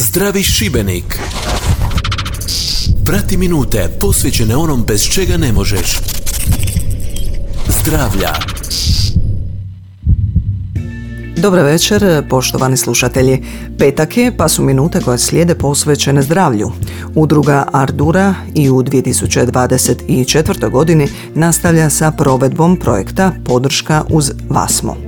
Zdravi Šibenik. Prati minute posvećene onom bez čega ne možeš. Zdravlja. Dobar večer, poštovani slušatelji. Petak je, pa su minute koje slijede posvećene zdravlju. Udruga Ardura i u 2024. godini nastavlja sa provedbom projekta Podrška uz Vasmo.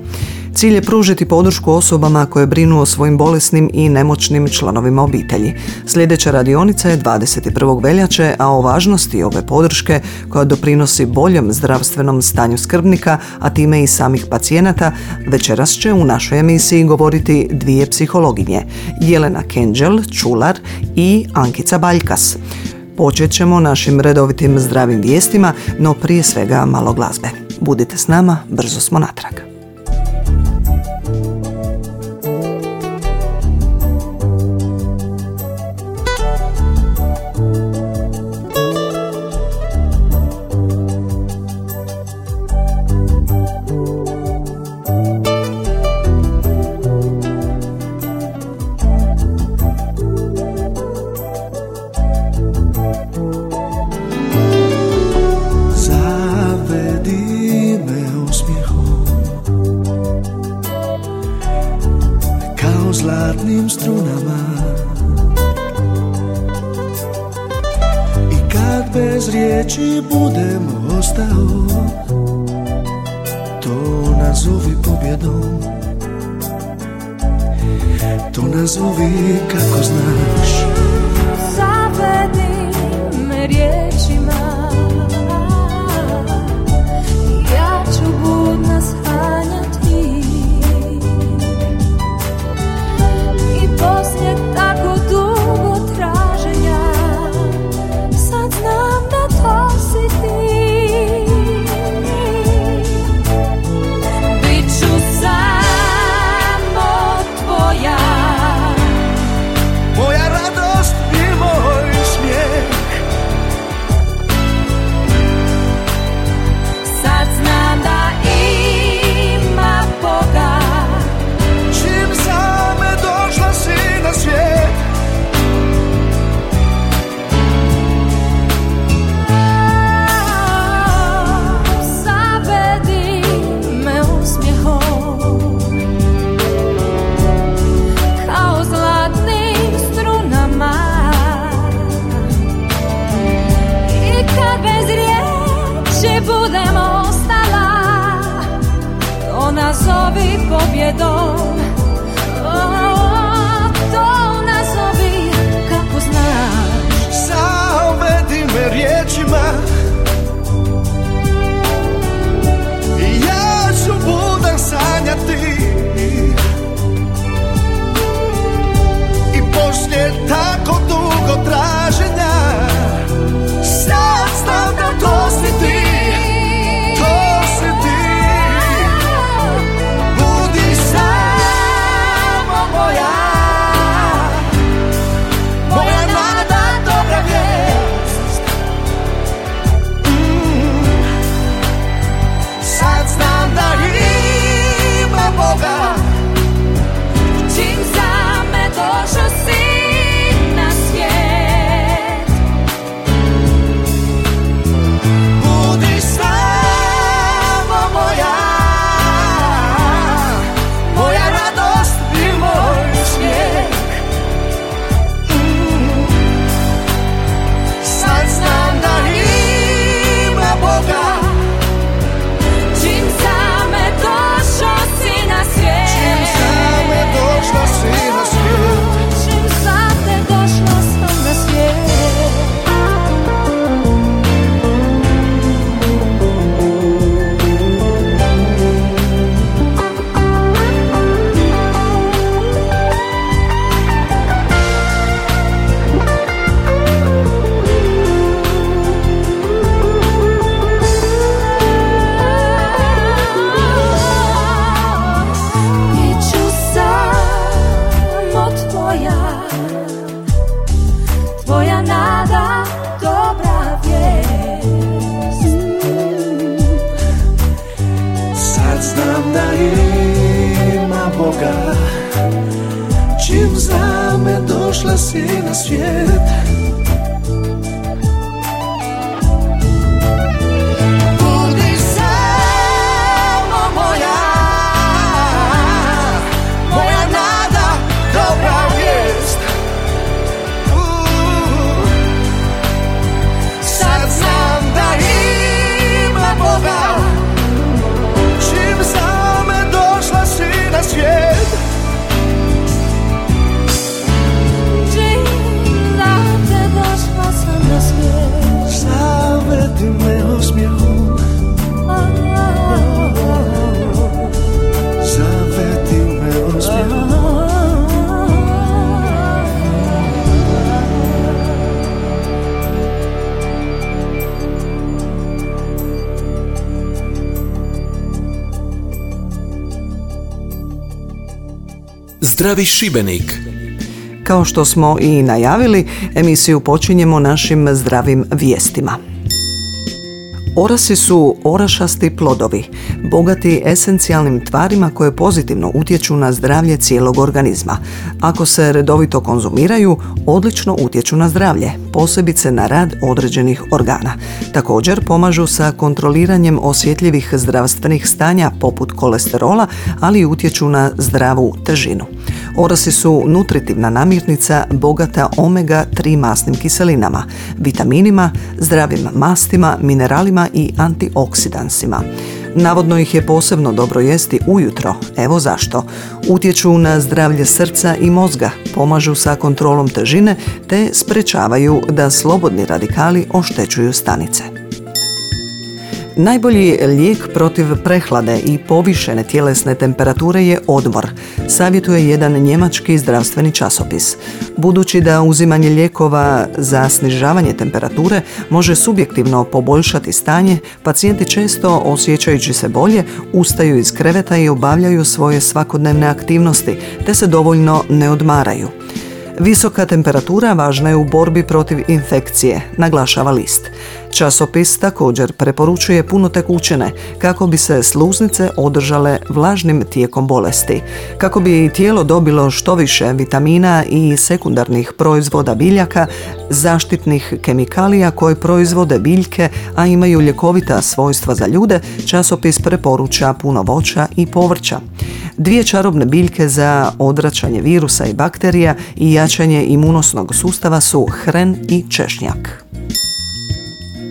Cilj je pružiti podršku osobama koje brinu o svojim bolesnim i nemoćnim članovima obitelji. Sljedeća radionica je 21. veljače, a o važnosti ove podrške koja doprinosi boljem zdravstvenom stanju skrbnika, a time i samih pacijenata, večeras će u našoj emisiji govoriti dvije psihologinje, Jelena Kenđel, Čular i Ankica Baljkas. Počet ćemo našim redovitim zdravim vijestima, no prije svega malo glazbe. Budite s nama, brzo smo natrag. riječi budem ostao. To nazovi pobjedom. To nazovi kako znaš. Zavedi me riječi Zdravi Šibenik. Kao što smo i najavili, emisiju počinjemo našim zdravim vijestima. Orasi su orašasti plodovi, bogati esencijalnim tvarima koje pozitivno utječu na zdravlje cijelog organizma. Ako se redovito konzumiraju, odlično utječu na zdravlje, posebice na rad određenih organa. Također pomažu sa kontroliranjem osjetljivih zdravstvenih stanja poput kolesterola, ali i utječu na zdravu težinu. Orasi su nutritivna namirnica bogata omega-3 masnim kiselinama, vitaminima, zdravim mastima, mineralima i antioksidansima. Navodno ih je posebno dobro jesti ujutro, evo zašto. Utječu na zdravlje srca i mozga, pomažu sa kontrolom težine te sprečavaju da slobodni radikali oštećuju stanice. Najbolji lijek protiv prehlade i povišene tjelesne temperature je odmor, savjetuje jedan njemački zdravstveni časopis. Budući da uzimanje lijekova za snižavanje temperature može subjektivno poboljšati stanje, pacijenti često osjećajući se bolje ustaju iz kreveta i obavljaju svoje svakodnevne aktivnosti, te se dovoljno ne odmaraju. Visoka temperatura važna je u borbi protiv infekcije, naglašava list. Časopis također preporučuje puno tekućine kako bi se sluznice održale vlažnim tijekom bolesti. Kako bi tijelo dobilo što više vitamina i sekundarnih proizvoda biljaka, zaštitnih kemikalija koje proizvode biljke, a imaju ljekovita svojstva za ljude, časopis preporuča puno voća i povrća. Dvije čarobne biljke za odračanje virusa i bakterija i jačanje imunosnog sustava su hren i češnjak.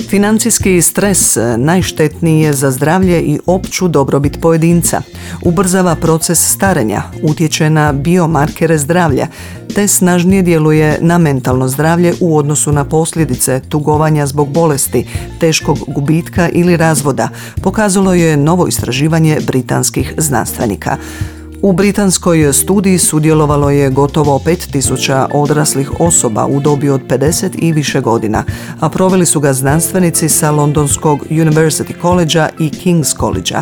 Financijski stres najštetniji je za zdravlje i opću dobrobit pojedinca. Ubrzava proces starenja, utječe na biomarkere zdravlja, te snažnije djeluje na mentalno zdravlje u odnosu na posljedice tugovanja zbog bolesti, teškog gubitka ili razvoda, pokazalo je novo istraživanje britanskih znanstvenika. U britanskoj studiji sudjelovalo je gotovo 5000 odraslih osoba u dobi od 50 i više godina, a proveli su ga znanstvenici sa Londonskog University College i King's College.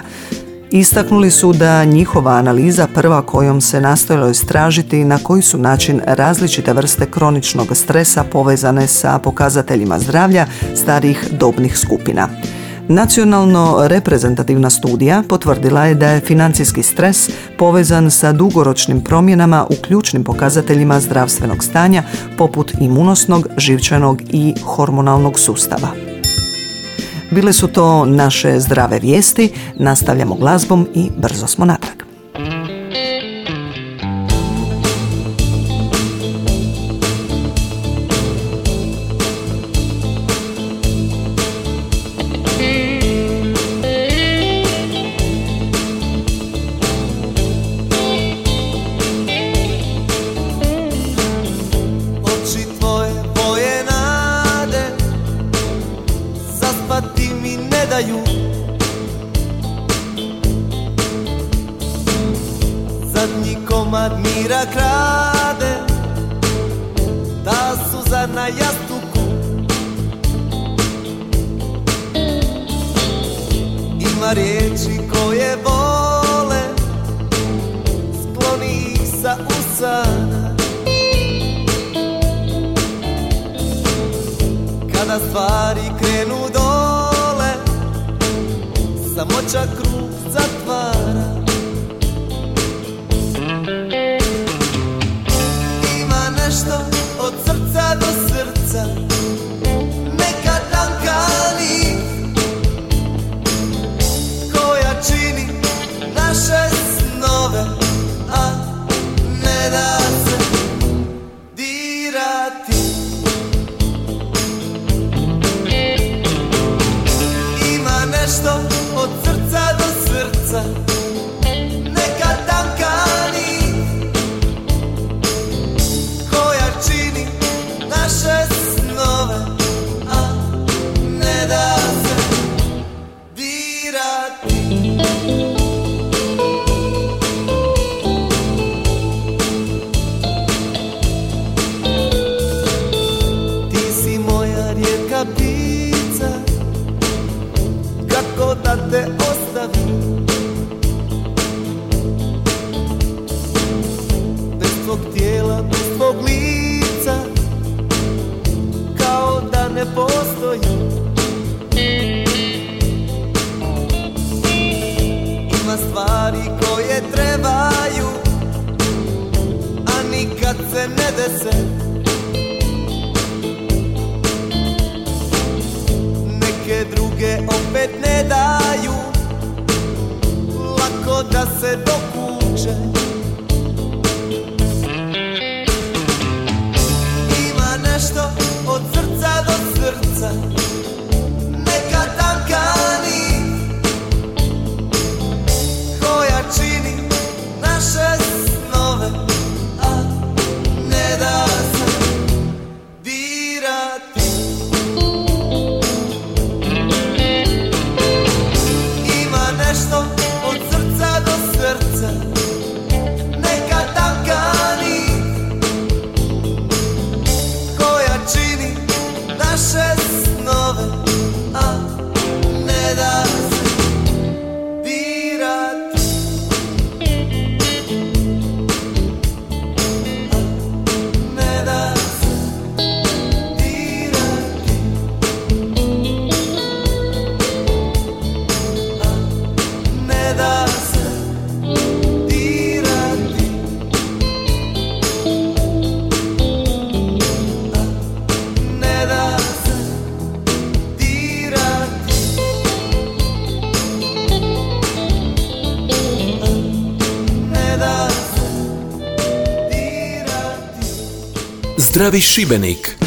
Istaknuli su da njihova analiza prva kojom se nastojalo istražiti na koji su način različite vrste kroničnog stresa povezane sa pokazateljima zdravlja starih dobnih skupina. Nacionalno reprezentativna studija potvrdila je da je financijski stres povezan sa dugoročnim promjenama u ključnim pokazateljima zdravstvenog stanja poput imunosnog, živčanog i hormonalnog sustava. Bile su to naše zdrave vijesti, nastavljamo glazbom i brzo smo natrag. zadnji komad mira krade Ta suza na jastuku. Ima riječi koje vole Skloni ih sa usana. Kada stvari krenu dole Samoća krug nešto od srca do srca. se ne dese. Neke druge opet ne daju Lako da se dokuče. Ima nešto od srca do srca. Zdravi Šibenik!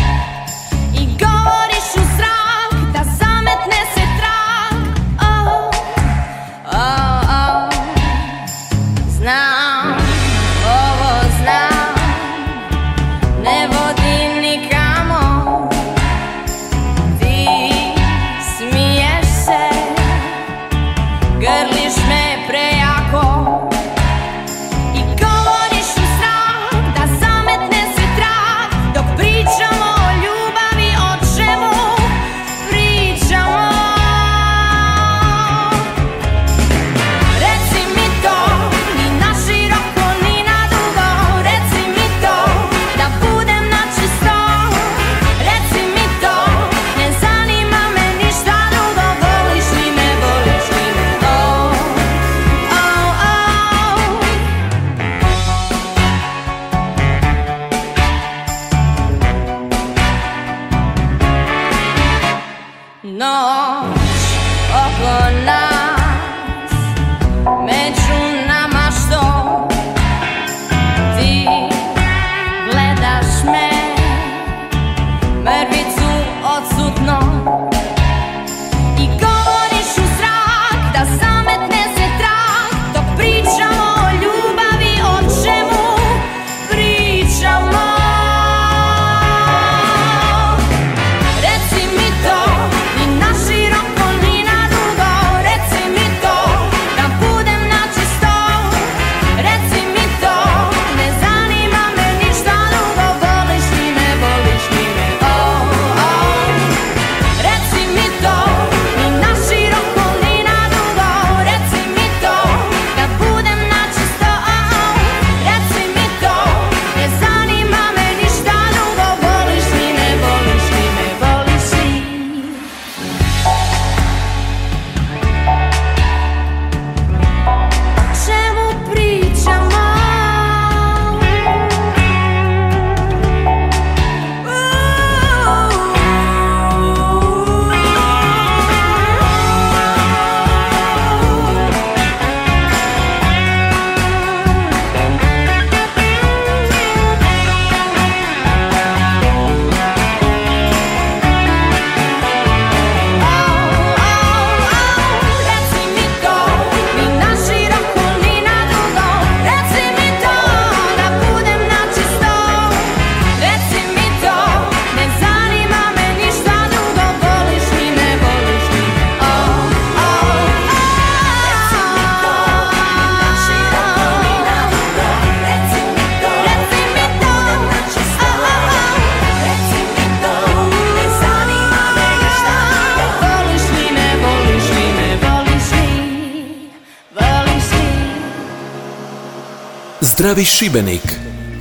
Zdravi Šibenik.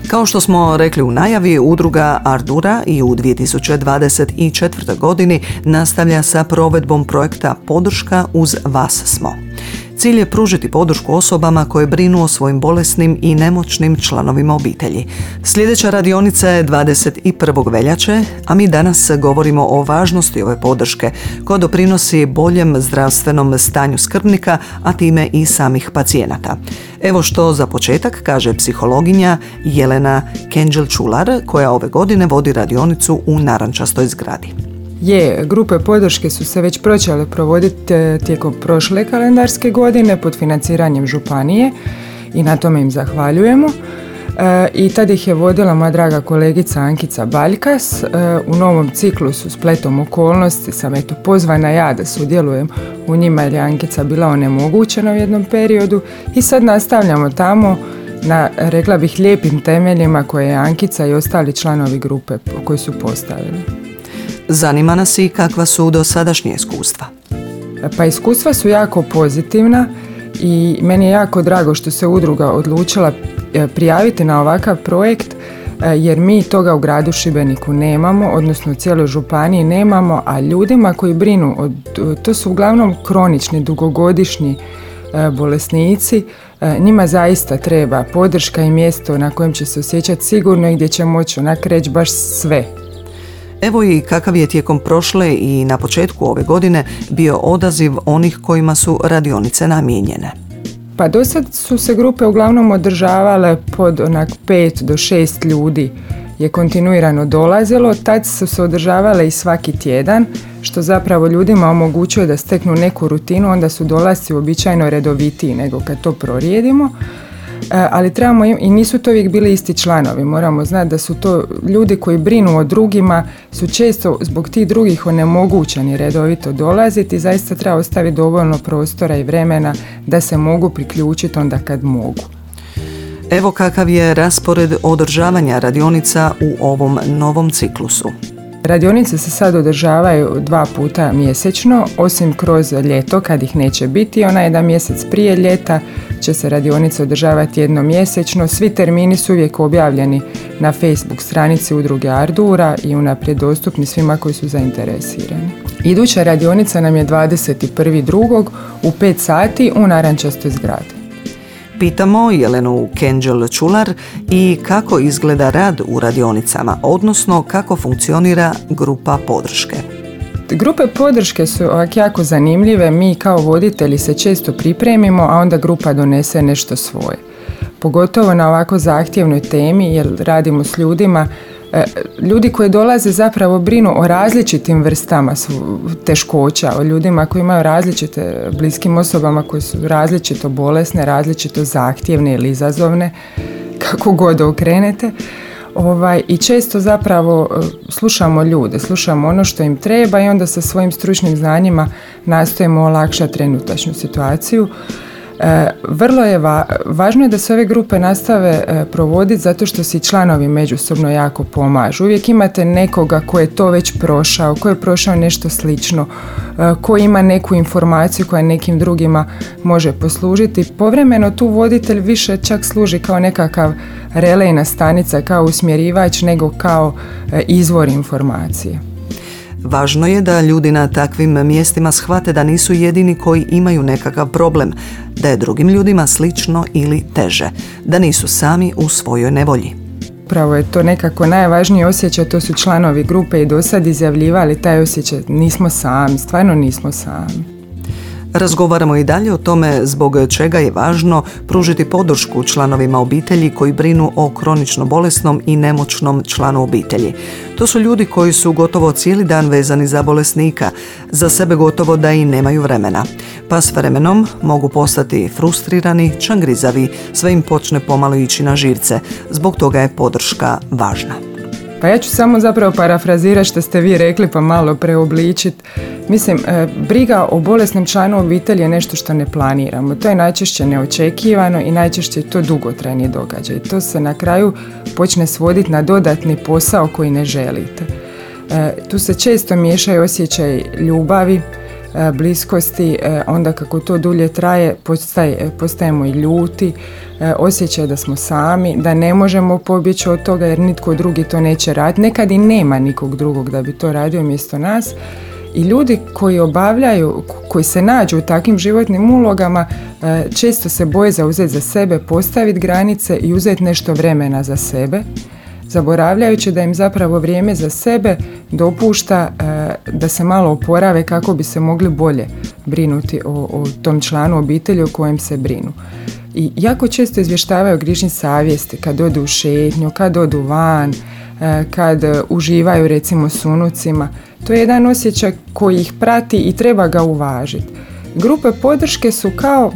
Kao što smo rekli u najavi, udruga Ardura i u 2024. godini nastavlja sa provedbom projekta Podrška uz vas smo. Cilj je pružiti podršku osobama koje brinu o svojim bolesnim i nemoćnim članovima obitelji. Sljedeća radionica je 21. veljače, a mi danas govorimo o važnosti ove podrške koja doprinosi boljem zdravstvenom stanju skrbnika, a time i samih pacijenata. Evo što za početak kaže psihologinja Jelena Kenđel-Čular koja ove godine vodi radionicu u Narančastoj zgradi. Je, grupe podrške su se već počele provoditi e, tijekom prošle kalendarske godine pod financiranjem županije i na tome im zahvaljujemo. E, I tad ih je vodila moja draga kolegica Ankica Baljkas. E, u novom ciklusu spletom okolnosti sam eto pozvana ja da sudjelujem u njima jer je Ankica bila onemogućena u jednom periodu i sad nastavljamo tamo na, rekla bih, lijepim temeljima koje je Ankica i ostali članovi grupe koji su postavili. Zanima nas i kakva su dosadašnje iskustva. Pa iskustva su jako pozitivna i meni je jako drago što se udruga odlučila e, prijaviti na ovakav projekt e, jer mi toga u gradu Šibeniku nemamo, odnosno u cijeloj županiji nemamo, a ljudima koji brinu, to su uglavnom kronični, dugogodišnji e, bolesnici, njima zaista treba podrška i mjesto na kojem će se osjećati sigurno i gdje će moći onak reći baš sve. Evo i kakav je tijekom prošle i na početku ove godine bio odaziv onih kojima su radionice namijenjene. Pa do sad su se grupe uglavnom održavale pod onak pet do šest ljudi je kontinuirano dolazilo, tad su se održavale i svaki tjedan, što zapravo ljudima omogućuje da steknu neku rutinu, onda su dolasci uobičajeno redovitiji nego kad to prorijedimo. E, ali trebamo im, i nisu to uvijek bili isti članovi, moramo znati da su to ljudi koji brinu o drugima, su često zbog tih drugih onemogućeni redovito dolaziti, zaista treba ostaviti dovoljno prostora i vremena da se mogu priključiti onda kad mogu. Evo kakav je raspored održavanja radionica u ovom novom ciklusu. Radionice se sad održavaju dva puta mjesečno, osim kroz ljeto kad ih neće biti. Ona jedan mjesec prije ljeta će se radionice održavati jednom mjesečno. Svi termini su uvijek objavljeni na Facebook stranici udruge Ardura i unaprijed dostupni svima koji su zainteresirani. Iduća radionica nam je 21.2. u 5 sati u Narančastoj zgradi. Pitamo Jelenu Kenđel Čular i kako izgleda rad u radionicama, odnosno kako funkcionira grupa podrške. Grupe podrške su jako zanimljive, mi kao voditelji se često pripremimo, a onda grupa donese nešto svoje. Pogotovo na ovako zahtjevnoj temi jer radimo s ljudima ljudi koji dolaze zapravo brinu o različitim vrstama teškoća, o ljudima koji imaju različite, bliskim osobama koji su različito bolesne, različito zahtjevne ili izazovne, kako god okrenete. Ovaj, I često zapravo e, slušamo ljude, slušamo ono što im treba i onda sa svojim stručnim znanjima nastojimo olakšati trenutačnu situaciju. E, vrlo je važno je da se ove grupe nastave e, provoditi zato što si članovi međusobno jako pomažu. Uvijek imate nekoga ko je to već prošao, ko je prošao nešto slično, e, ko ima neku informaciju koja nekim drugima može poslužiti. Povremeno tu voditelj više čak služi kao nekakav relejna stanica, kao usmjerivač nego kao izvor informacije. Važno je da ljudi na takvim mjestima shvate da nisu jedini koji imaju nekakav problem, da je drugim ljudima slično ili teže, da nisu sami u svojoj nevolji. Upravo je to nekako najvažniji osjećaj, to su članovi grupe i do sad izjavljivali taj osjećaj, nismo sami, stvarno nismo sami. Razgovaramo i dalje o tome zbog čega je važno pružiti podršku članovima obitelji koji brinu o kronično bolesnom i nemoćnom članu obitelji. To su ljudi koji su gotovo cijeli dan vezani za bolesnika, za sebe gotovo da i nemaju vremena. Pa s vremenom mogu postati frustrirani, čangrizavi, sve im počne pomalo ići na živce. Zbog toga je podrška važna. Pa ja ću samo zapravo parafrazirati što ste vi rekli pa malo preobličiti. Mislim, e, briga o bolesnom članu obitelji je nešto što ne planiramo. To je najčešće neočekivano i najčešće to dugotrajni događaj. To se na kraju počne svoditi na dodatni posao koji ne želite. E, tu se često miješaju osjećaj ljubavi, bliskosti, onda kako to dulje traje postaje, postajemo i ljuti, osjećaj da smo sami, da ne možemo pobjeći od toga jer nitko drugi to neće raditi. Nekad i nema nikog drugog da bi to radio mjesto nas i ljudi koji obavljaju, koji se nađu u takvim životnim ulogama, e, često se boje zauzeti za sebe, postaviti granice i uzeti nešto vremena za sebe, zaboravljajući da im zapravo vrijeme za sebe dopušta e, da se malo oporave kako bi se mogli bolje brinuti o, o tom članu obitelji o kojem se brinu. I jako često izvještavaju grižnji savjesti kad odu u šetnju, kad odu van, e, kad uživaju recimo s unucima. To je jedan osjećaj koji ih prati i treba ga uvažiti. Grupe podrške su kao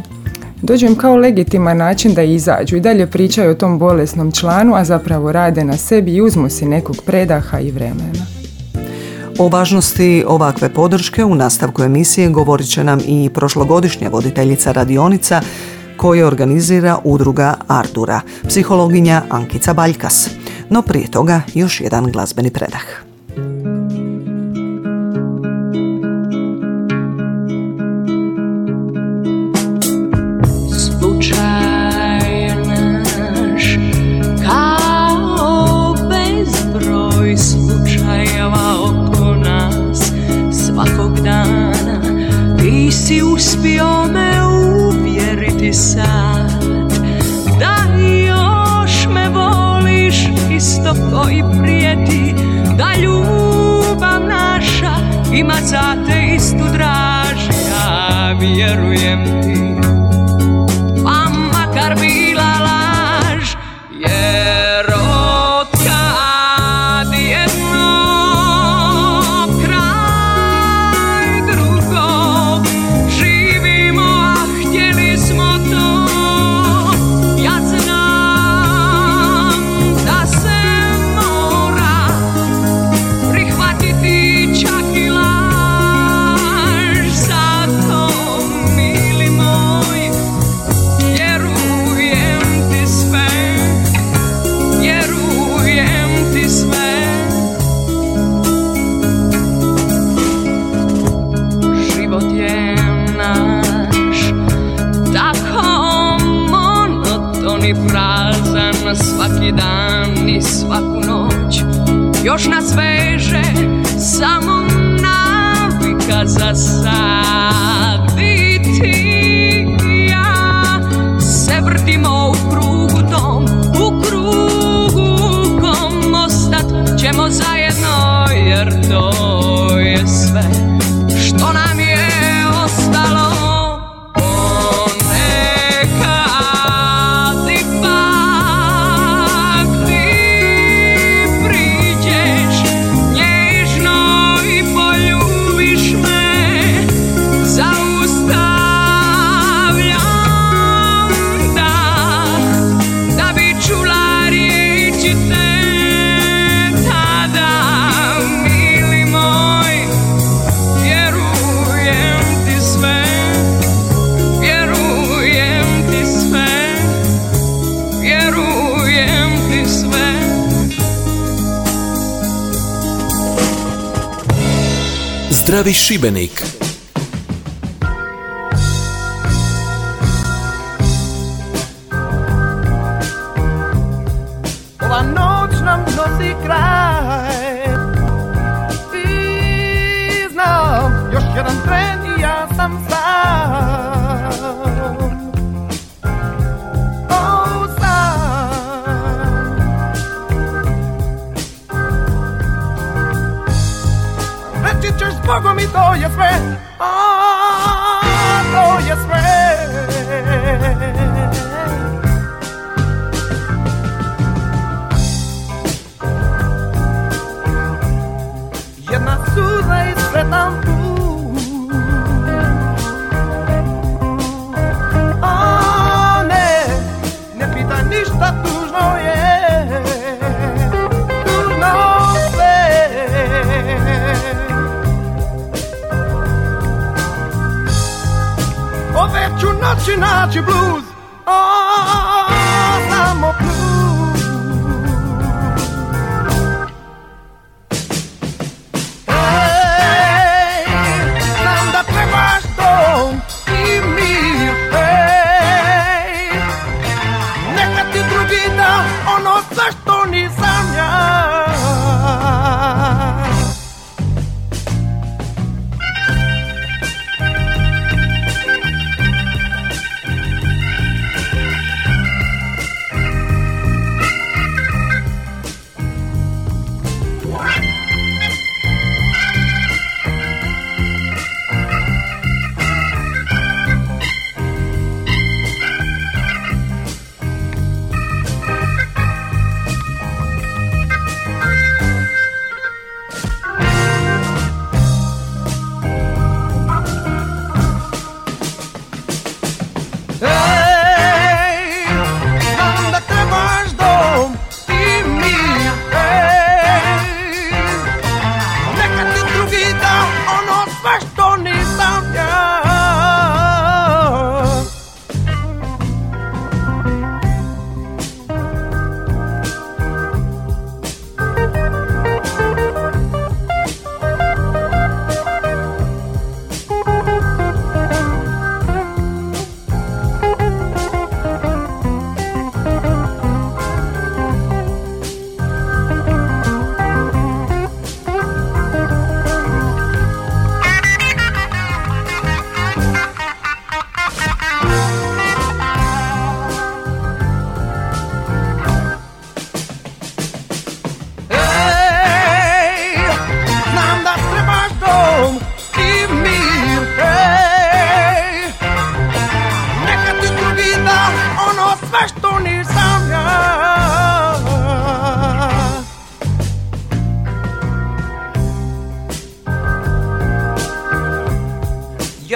dođu im kao legitiman način da izađu i dalje pričaju o tom bolesnom članu, a zapravo rade na sebi i uzmu si nekog predaha i vremena. O važnosti ovakve podrške u nastavku emisije govorit će nam i prošlogodišnja voditeljica radionica koje organizira udruga Ardura, psihologinja Ankica Baljkas. No prije toga još jedan glazbeni predah. Ja Zdravi Šibenik.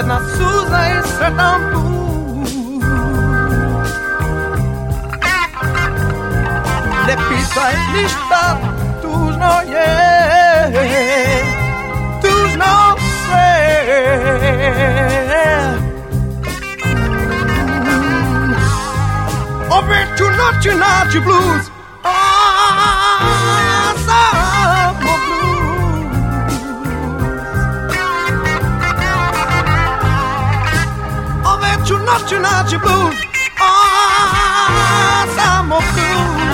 Nesretan plus Ne pitaj ništa, tužno je Tužno sve Opet ću noći naći blues Ove ću noći naći blues A, samo blues.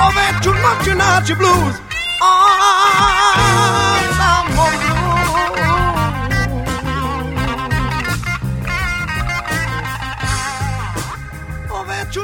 Ove ću noći naći blues A, samo blues Ove ću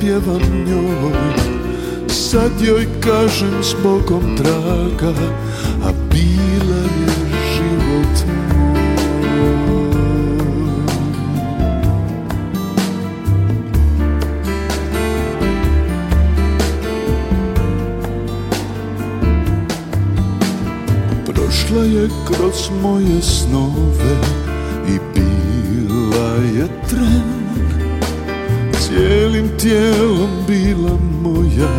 pjevam njoj. Sad joj kažem s Bogom draga A bila je život Prošla je kroz moje snove I bila je tren Cijelim tijelom bila moja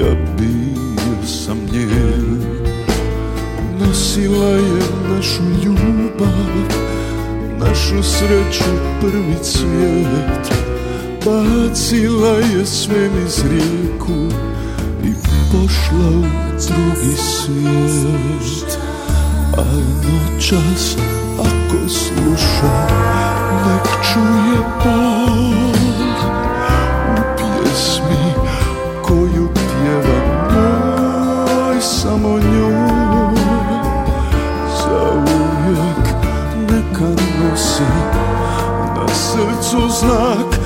Ja bio sam njen Nosila je našu ljubav Našu sreću prvi cvijet. Bacila je sve niz rijeku I pošla u drugi svijet. A noćas ako sluša Nek čuje bol U pjesmi koju pjevam njoj Samo njoj Zauvijek neka nosi Na srcu znak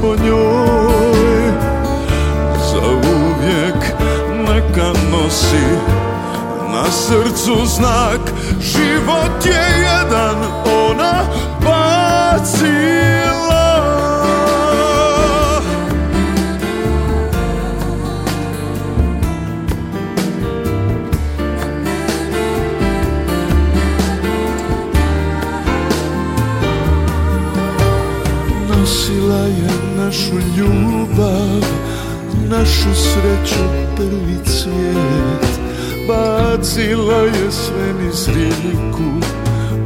Samo njoj. Zauvijek neka nosi Na srcu znak. Život je jedan Ona bacila našu ljubav Našu sreću prvi cvijet. Bacila je sve niz rijeku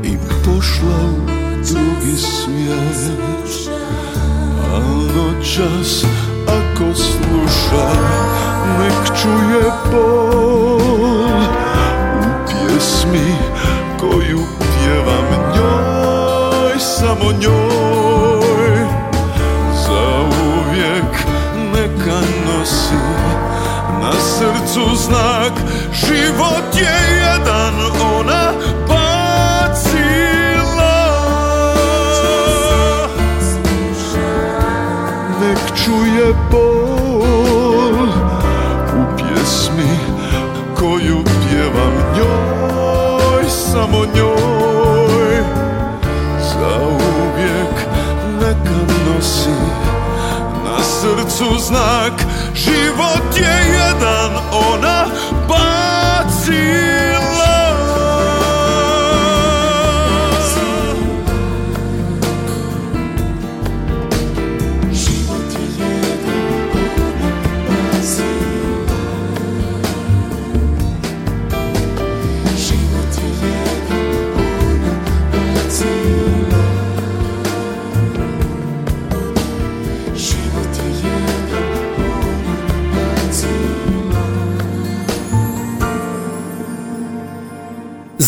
I pošla u drugi svijet. A noćas ako sluša Nek čuje bol. U pjesmi koju pjevam njoj Samo njoj nosi Na srcu znak Život je jedan Ona bacila. Nek čuje bol U pjesmi koju pjevam njoj Samo njoj. Zauvijek neka nosi Na srcu znak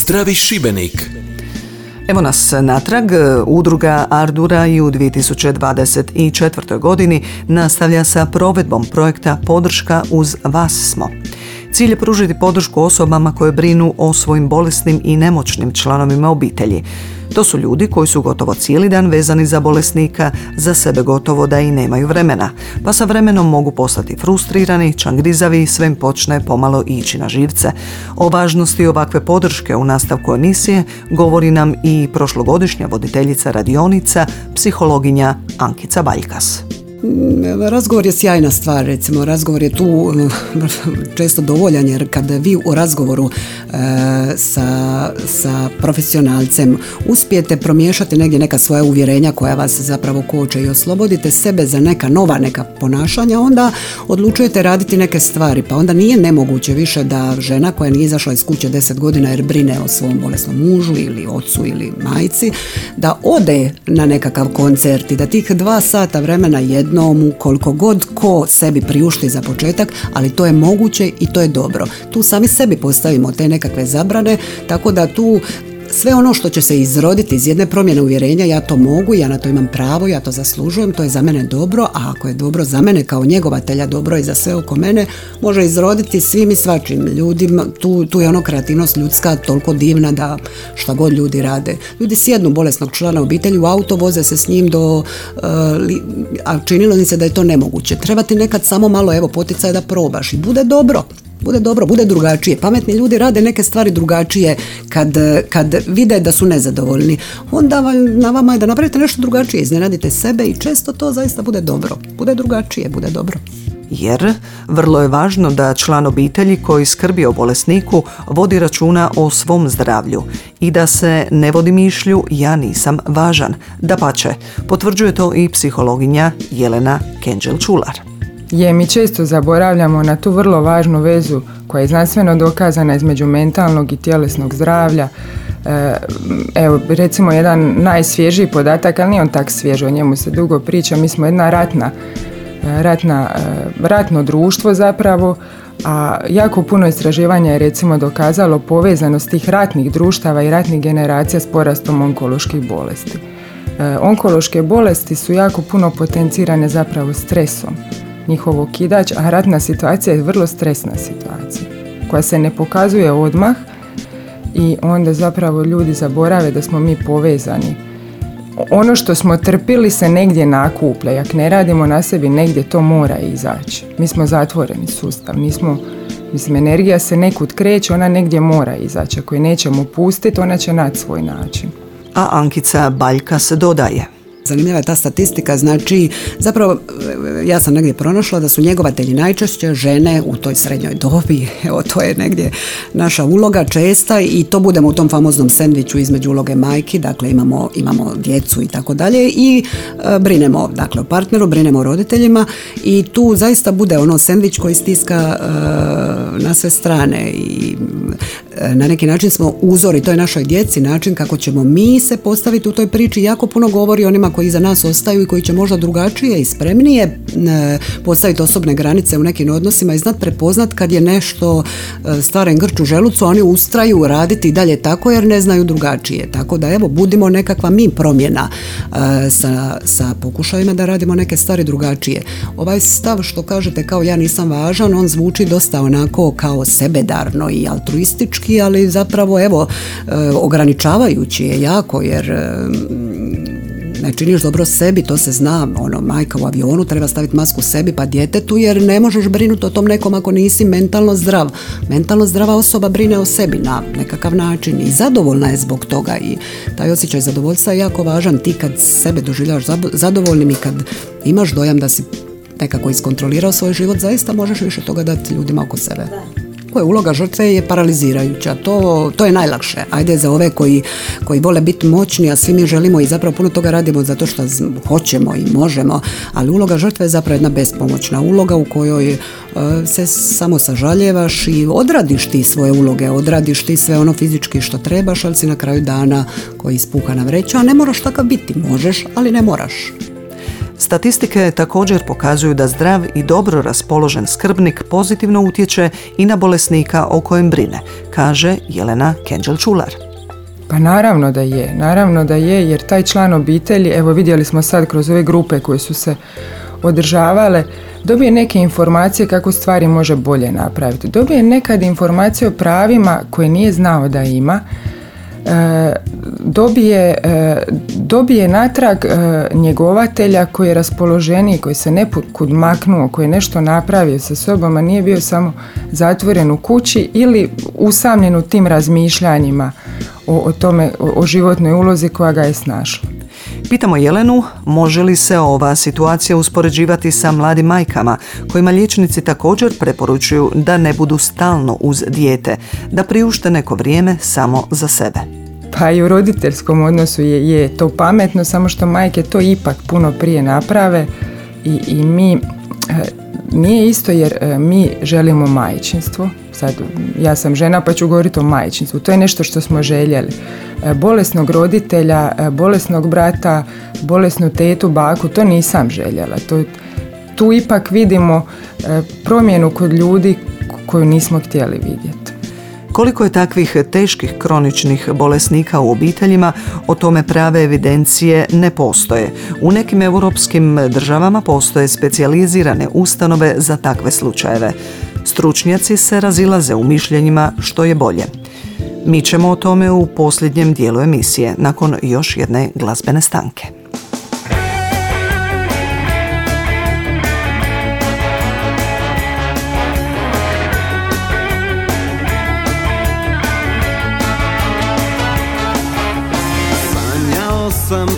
Zdravi Šibenik. Evo nas natrag, udruga Ardura i u 2024. godini nastavlja sa provedbom projekta Podrška uz vas smo. Cilj je pružiti podršku osobama koje brinu o svojim bolesnim i nemoćnim članovima obitelji. To su ljudi koji su gotovo cijeli dan vezani za bolesnika, za sebe gotovo da i nemaju vremena, pa sa vremenom mogu postati frustrirani, čangrizavi i sve im počne pomalo ići na živce. O važnosti ovakve podrške u nastavku emisije govori nam i prošlogodišnja voditeljica radionica, psihologinja Ankica Baljkas. Razgovor je sjajna stvar, recimo razgovor je tu često dovoljan jer kad vi u razgovoru e, sa, sa profesionalcem uspijete promiješati negdje neka svoja uvjerenja koja vas zapravo koče i oslobodite sebe za neka nova neka ponašanja, onda odlučujete raditi neke stvari, pa onda nije nemoguće više da žena koja nije izašla iz kuće 10 godina jer brine o svom bolesnom mužu ili ocu ili majci, da ode na nekakav koncert i da tih dva sata vremena jednom koliko god ko sebi priušti za početak, ali to je moguće i to je dobro. Tu sami sebi postavimo te nekakve zabrane, tako da tu sve ono što će se izroditi iz jedne promjene uvjerenja, ja to mogu, ja na to imam pravo, ja to zaslužujem, to je za mene dobro, a ako je dobro za mene kao njegovatelja, dobro i za sve oko mene, može izroditi svim i svačim ljudima, tu, tu je ono kreativnost ljudska toliko divna da šta god ljudi rade. Ljudi sjednu bolesnog člana obitelji u auto, voze se s njim do, li- a činilo mi se da je to nemoguće. Treba ti nekad samo malo evo poticaj da probaš i bude dobro bude dobro, bude drugačije. Pametni ljudi rade neke stvari drugačije kad, kad vide da su nezadovoljni. Onda na vama je da napravite nešto drugačije, iznenadite sebe i često to zaista bude dobro. Bude drugačije, bude dobro. Jer vrlo je važno da član obitelji koji skrbi o bolesniku vodi računa o svom zdravlju i da se ne vodi mišlju ja nisam važan. Da pače, potvrđuje to i psihologinja Jelena Kenđel-Čular. Je, mi često zaboravljamo na tu vrlo važnu vezu koja je znanstveno dokazana između mentalnog i tjelesnog zdravlja. E, evo, recimo jedan najsvježiji podatak, ali nije on tak svjež, o njemu se dugo priča, mi smo jedna ratna, e, ratna, e, ratno društvo zapravo, a jako puno istraživanja je recimo dokazalo povezanost tih ratnih društava i ratnih generacija s porastom onkoloških bolesti. Onkološke bolesti su jako puno potencirane zapravo stresom njihov okidač, a ratna situacija je vrlo stresna situacija koja se ne pokazuje odmah i onda zapravo ljudi zaborave da smo mi povezani. Ono što smo trpili se negdje nakuplja i ako ne radimo na sebi negdje to mora izaći. Mi smo zatvoreni sustav, mi smo, mislim energija se nekud kreće, ona negdje mora izaći. Ako je nećemo pustiti, ona će naći svoj način. A Ankica Baljka se dodaje. Zanimljiva je ta statistika, znači zapravo e, ja sam negdje pronašla da su njegovatelji najčešće žene u toj srednjoj dobi, evo to je negdje naša uloga česta i to budemo u tom famoznom sendviču između uloge majki, dakle imamo, imamo djecu i tako dalje i e, brinemo dakle o partneru, brinemo o roditeljima i tu zaista bude ono sendvič koji stiska e, na sve strane i e, na neki način smo uzori toj našoj djeci, način kako ćemo mi se postaviti u toj priči, jako puno govori onima koji iza nas ostaju i koji će možda drugačije i spremnije e, postaviti osobne granice u nekim odnosima i znat prepoznat kad je nešto e, stvarem grč u želucu, oni ustraju raditi dalje tako jer ne znaju drugačije. Tako da evo, budimo nekakva mi promjena e, sa, sa pokušajima da radimo neke stvari drugačije. Ovaj stav što kažete kao ja nisam važan, on zvuči dosta onako kao sebedarno i altruistički, ali zapravo evo, e, ograničavajući je jako jer e, ne činiš dobro sebi, to se zna, ono, majka u avionu treba staviti masku sebi pa djetetu jer ne možeš brinuti o tom nekom ako nisi mentalno zdrav. Mentalno zdrava osoba brine o sebi na nekakav način i zadovoljna je zbog toga i taj osjećaj zadovoljstva je jako važan. Ti kad sebe doživljavaš zadovoljnim i kad imaš dojam da si nekako iskontrolirao svoj život, zaista možeš više toga dati ljudima oko sebe. Je uloga žrtve je paralizirajuća. To, to je najlakše. Ajde za ove koji, koji vole biti moćni, a svi mi želimo i zapravo puno toga radimo zato što hoćemo i možemo, ali uloga žrtve je zapravo jedna bespomoćna uloga u kojoj e, se samo sažaljevaš i odradiš ti svoje uloge, odradiš ti sve ono fizički što trebaš, ali si na kraju dana koji ispuha na vreću, a ne moraš takav biti. Možeš, ali ne moraš. Statistike također pokazuju da zdrav i dobro raspoložen skrbnik pozitivno utječe i na bolesnika o kojem brine, kaže Jelena Kenđel-Čular. Pa naravno da je, naravno da je jer taj član obitelji, evo vidjeli smo sad kroz ove grupe koje su se održavale, dobije neke informacije kako stvari može bolje napraviti. Dobije nekad informacije o pravima koje nije znao da ima, dobije, e, dobije natrag e, njegovatelja koji je raspoloženiji, koji se nekud maknuo, koji je nešto napravio sa sobom, a nije bio samo zatvoren u kući ili usamljen u tim razmišljanjima o, o tome, o, o životnoj ulozi koja ga je snašla. Pitamo Jelenu može li se ova situacija uspoređivati sa mladim majkama kojima liječnici također preporučuju da ne budu stalno uz dijete, da priušte neko vrijeme samo za sebe. Pa i u roditeljskom odnosu je, je to pametno, samo što majke to ipak puno prije naprave i, i mi, e, nije isto jer e, mi želimo majčinstvo, sad ja sam žena pa ću govoriti o majčinstvu, to je nešto što smo željeli. E, Bolesnog roditelja, e, bolesnog brata, bolesnu tetu, baku, to nisam željela. To, tu ipak vidimo e, promjenu kod ljudi koju nismo htjeli vidjeti. Koliko je takvih teških kroničnih bolesnika u obiteljima, o tome prave evidencije ne postoje. U nekim europskim državama postoje specijalizirane ustanove za takve slučajeve. Stručnjaci se razilaze u mišljenjima što je bolje. Mi ćemo o tome u posljednjem dijelu emisije, nakon još jedne glazbene stanke. Sam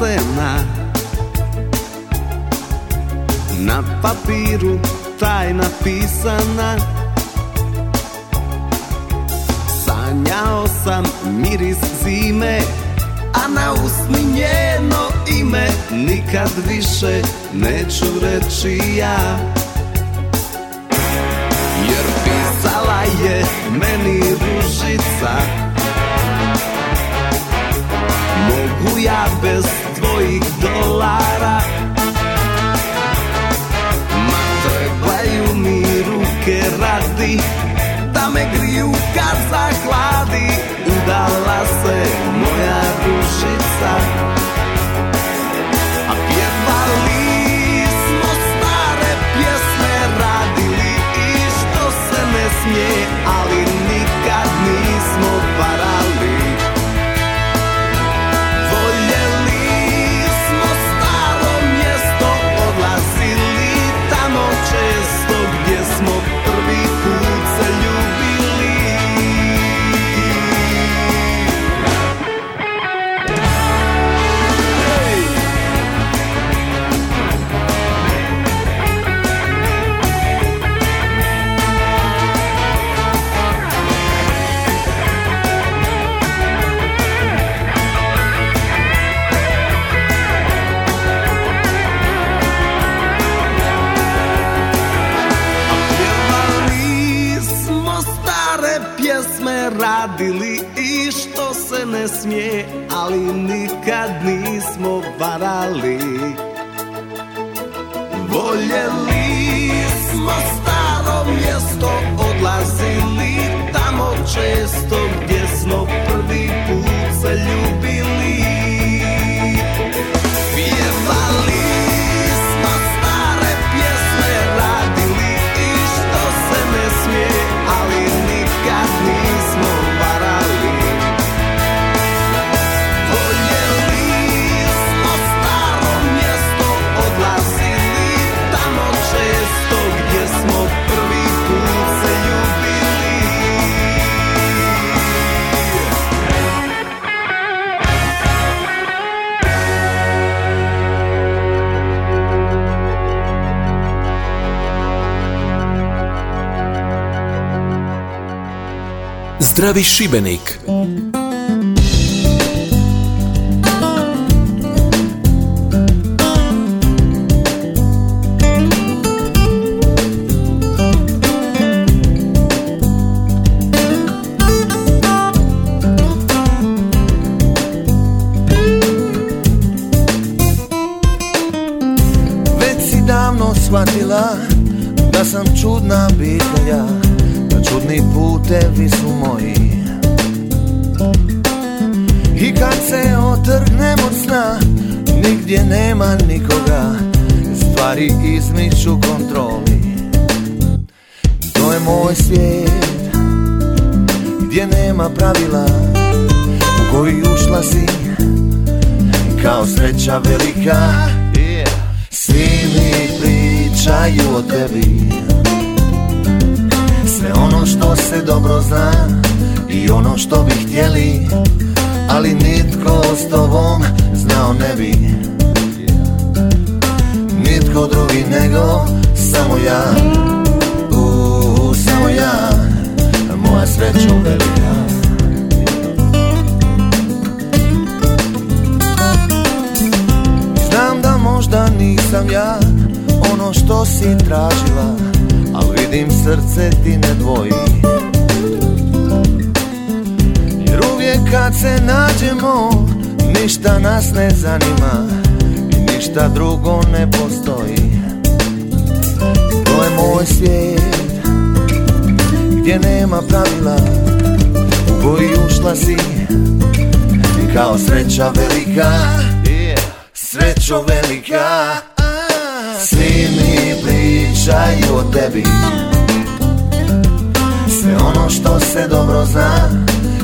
kestena na papiru tajna pisana. Sanjao sam miris zime A na usni njeno ime Nikad više neću reći ja. Jer pisala je meni ružica ukázach vlády udala se moja dušica. Zdravi Šibenik. Nigdje nema nikoga Stvari izmiču kontroli. To je moj svijet Gdje nema pravila U koji ušla si Kao sreća velika. Svi mi pričaju o tebi. Sve ono što se dobro zna I ono što bi htjeli Ali nitko s tobom znao ne bi Nitko drugi nego samo ja. U, samo ja. Moja sreća velika. Znam da možda nisam ja ono što si tražila Al vidim srce ti ne dvoji. Jer uvijek kad se nađemo Ništa nas ne zanima ništa drugo ne postoji. To je moj svijet Gdje nema pravila U koji ušla si. Kao sreća velika Srećo velika. Svi mi pričaju o tebi. Sve ono što se dobro zna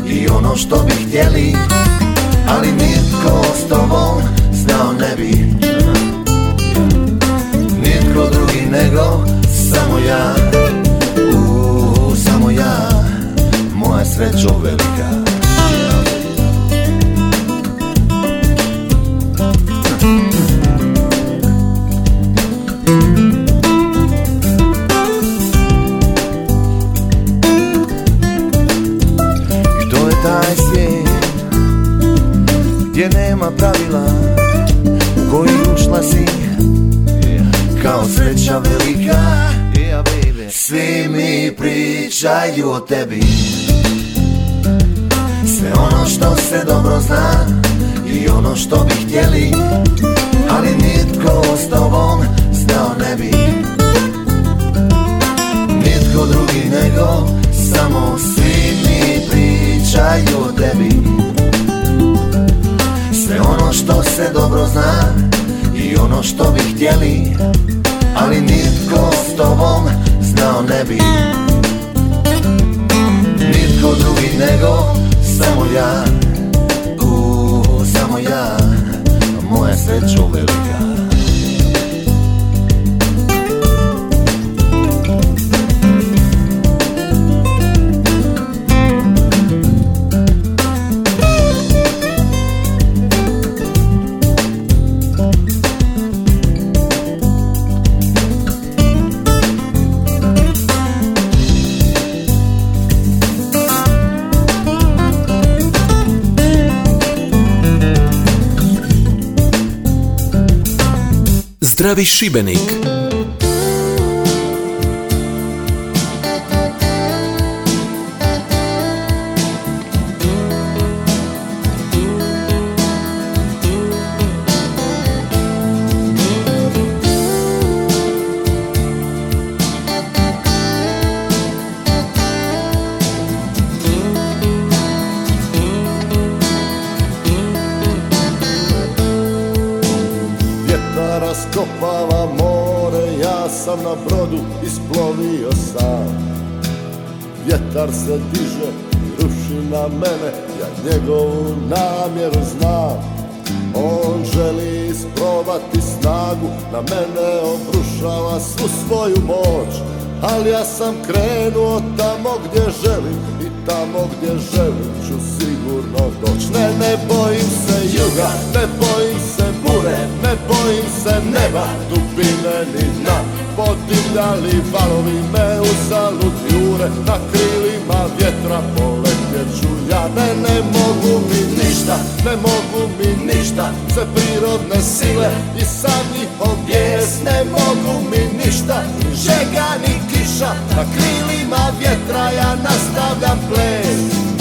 I ono što bi htjeli Ali nitko s tobom znao ne bi Nitko drugi nego samo ja. U, samo ja. Moja srećo velika. To je taj svijet Gdje nema pravila U koji ušla si Kao sreća velika. Svi mi pričaju o tebi. Sve ono što se dobro zna I ono što bi htjeli Ali nitko s tobom znao ne bi. Nitko drugi nego Samo svi mi pričaju o tebi. Sve ono što se dobro zna Ono što bi htjeli Ali nitko s tobom znao ne bi. Nitko drugi nego Samo ja U, samo ja Moja srećo velika Zdravi Šibenik. Raskopava more Ja sam na brodu isplovio sam. Vjetar se diže ruši na mene Ja njegovu namjeru znam. On želi isprobati snagu Na mene obrušava svu svoju moć. Ali ja sam krenuo tamo gdje želim I tamo gdje želim ću sigurno doć. Ne, ne bojim se juga, ne bojim bure Ne bojim se neba, dubine ni dna. Podivljali valovi me u zalud jure Na krilima vjetra poletjet ću ja Ne, ne mogu mi ništa, ne mogu mi ništa Sve prirodne sile i sam njihov bijes Ne mogu mi ništa, ni žega ni kiša Na krilima vjetra ja nastavljam ples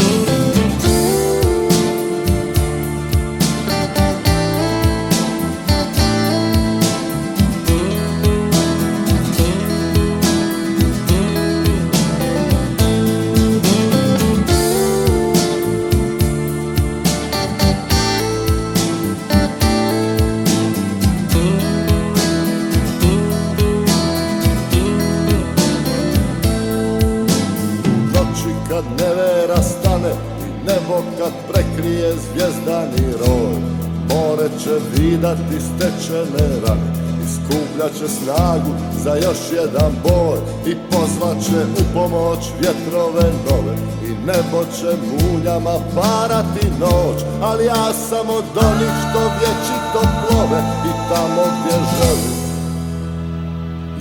zvijezdani roj more će vidati stečene rane. I skupljat će snagu za još jedan boj i pozvat će u pomoć vjetrove nove. I nebo će munjama parati noć. Ali ja sam od onih što vječito plove. I tamo gdje želim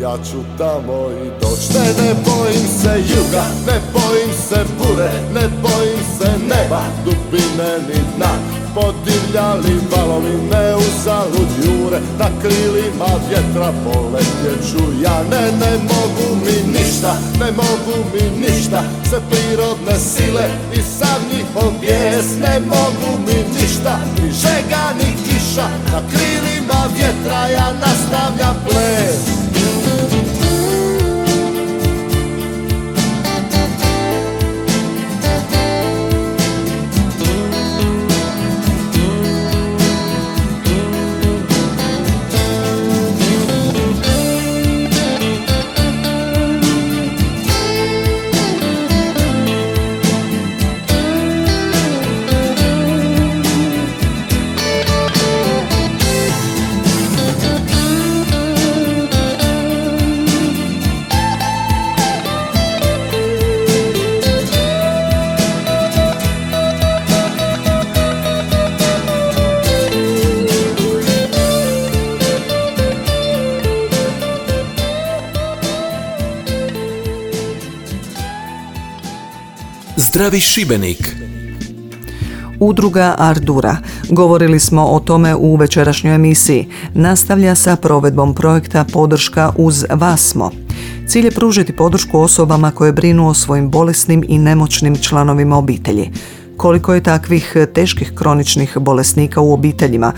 ja ću tamo i doć Ne, ne bojim se juga, ne bojim se bure Ne bojim se neba, dubine ni dna. Podivljali valovi me u zalud jure Na krilima vjetra poletjet ću ja. Ne, ne mogu mi ništa, ne mogu mi ništa Sve prirodne sile i sam njihov bijes. Ne mogu mi ništa, ni žega ni kiša Na krilima vjetra ja nastavljam ples Zdravi Šibenik. Udruga Ardura. Govorili smo o tome u večerašnjoj emisiji. Nastavlja sa provedbom projekta Podrška uz Vasmo. Cilj je pružiti podršku osobama koje brinu o svojim bolesnim i nemoćnim članovima obitelji. Koliko je takvih teških kroničnih bolesnika u obiteljima?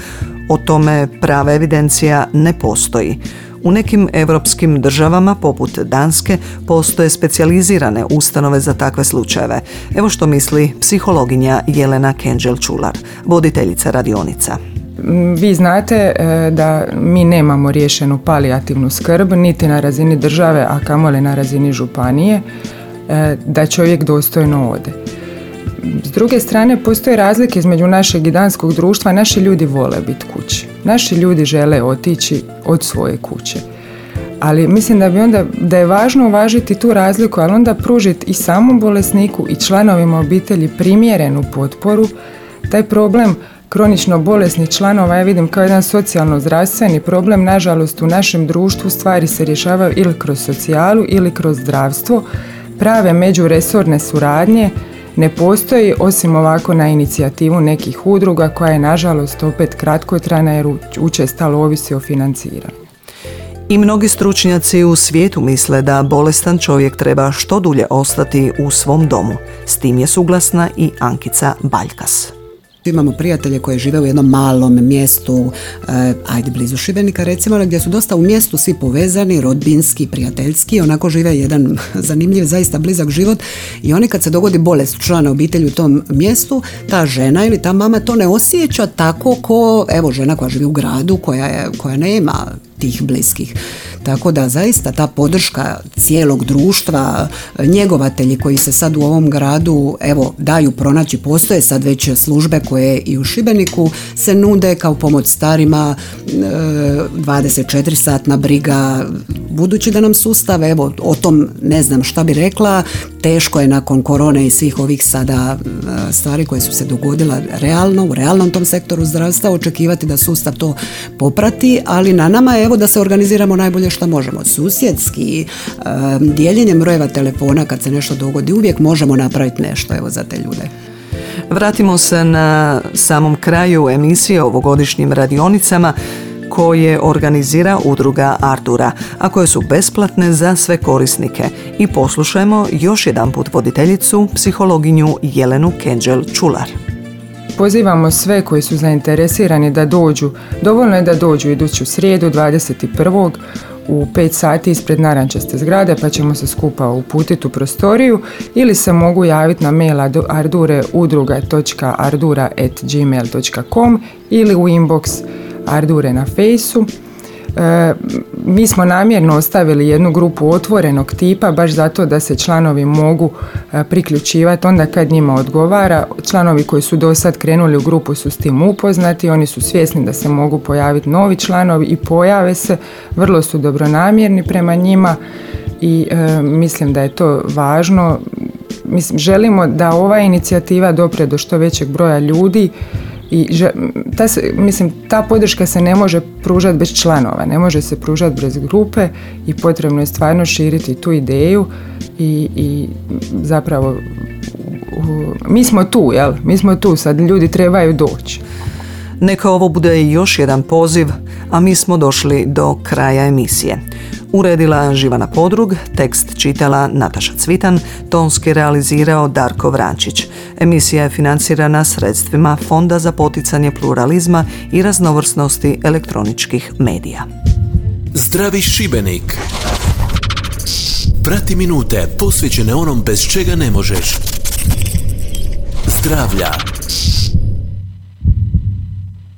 O tome prava evidencija ne postoji. U nekim europskim državama, poput Danske, postoje specijalizirane ustanove za takve slučajeve. Evo što misli psihologinja Jelena Kenđel-Čular, voditeljica radionica. Vi znate e, da mi nemamo riješenu palijativnu skrb niti na razini države, a kamoli na razini županije, e, da čovjek dostojno ode. S druge strane, postoje razlike između našeg i danskog društva. Naši ljudi vole biti kući. Naši ljudi žele otići od svoje kuće. Ali mislim da bi onda, da je važno uvažiti tu razliku, ali onda pružiti i samom bolesniku i članovima obitelji primjerenu potporu. Taj problem kronično bolesnih članova ja vidim kao jedan socijalno-zdravstveni problem. Nažalost, u našem društvu stvari se rješavaju ili kroz socijalu ili kroz zdravstvo. Prave međuresorne suradnje ne postoji osim ovako na inicijativu nekih udruga koja je nažalost opet kratkotrajna jer učestalo ovisi o financiranju. I mnogi stručnjaci u svijetu misle da bolestan čovjek treba što dulje ostati u svom domu. S tim je suglasna i Ankica Baljkas. Imamo prijatelje koji žive u jednom malom mjestu, e, ajde blizu Šibenika recimo, gdje su dosta u mjestu svi povezani, rodbinski, prijateljski, onako žive jedan zanimljiv, zaista blizak život i oni kad se dogodi bolest člana obitelji u tom mjestu, ta žena ili ta mama to ne osjeća tako ko, evo žena koja živi u gradu, koja, je, koja nema tih bliskih. Tako da zaista ta podrška cijelog društva, njegovatelji koji se sad u ovom gradu evo daju pronaći, postoje sad već službe koje i u Šibeniku se nude kao pomoć starima, e, 24 satna briga, budući da nam sustav, evo o tom ne znam šta bi rekla, teško je nakon korone i svih ovih sada e, stvari koje su se dogodila realno, u realnom tom sektoru zdravstva, očekivati da sustav to poprati, ali na nama je evo da se organiziramo najbolje što možemo. Susjedski, e, dijeljenjem brojeva telefona kad se nešto dogodi, uvijek možemo napraviti nešto evo za te ljude. Vratimo se na samom kraju emisije o ovogodišnjim radionicama koje organizira udruga Ardura, a koje su besplatne za sve korisnike. I poslušajmo još jedanput voditeljicu, psihologinju Jelenu Kenđel Čular. Pozivamo sve koji su zainteresirani da dođu. Dovoljno je da dođu iduću srijedu 21. u 5 sati ispred narančaste zgrade pa ćemo se skupa uputiti u prostoriju ili se mogu javiti na mail ardureudruga.ardura.gmail.com ili u inbox Ardure na fejsu. E, mi smo namjerno ostavili jednu grupu otvorenog tipa baš zato da se članovi mogu e, priključivati onda kad njima odgovara. Članovi koji su do sad krenuli u grupu su s tim upoznati, oni su svjesni da se mogu pojaviti novi članovi i pojave se, vrlo su dobronamjerni prema njima i e, mislim da je to važno. Mislim, želimo da ova inicijativa dopre do što većeg broja ljudi i ta se, mislim, ta podrška se ne može pružati bez članova, ne može se pružati bez grupe i potrebno je stvarno širiti tu ideju i, i zapravo mi smo tu, jel? Mi smo tu, sad ljudi trebaju doći. Neka ovo bude još jedan poziv, a mi smo došli do kraja emisije. Uredila Živana Podrug, tekst čitala Nataša Cvitan, tonski realizirao Darko Vrančić. Emisija je financirana sredstvima Fonda za poticanje pluralizma i raznovrsnosti elektroničkih medija. Zdravi Šibenik. Prati minute posvećene onom bez čega ne možeš. Zdravlja.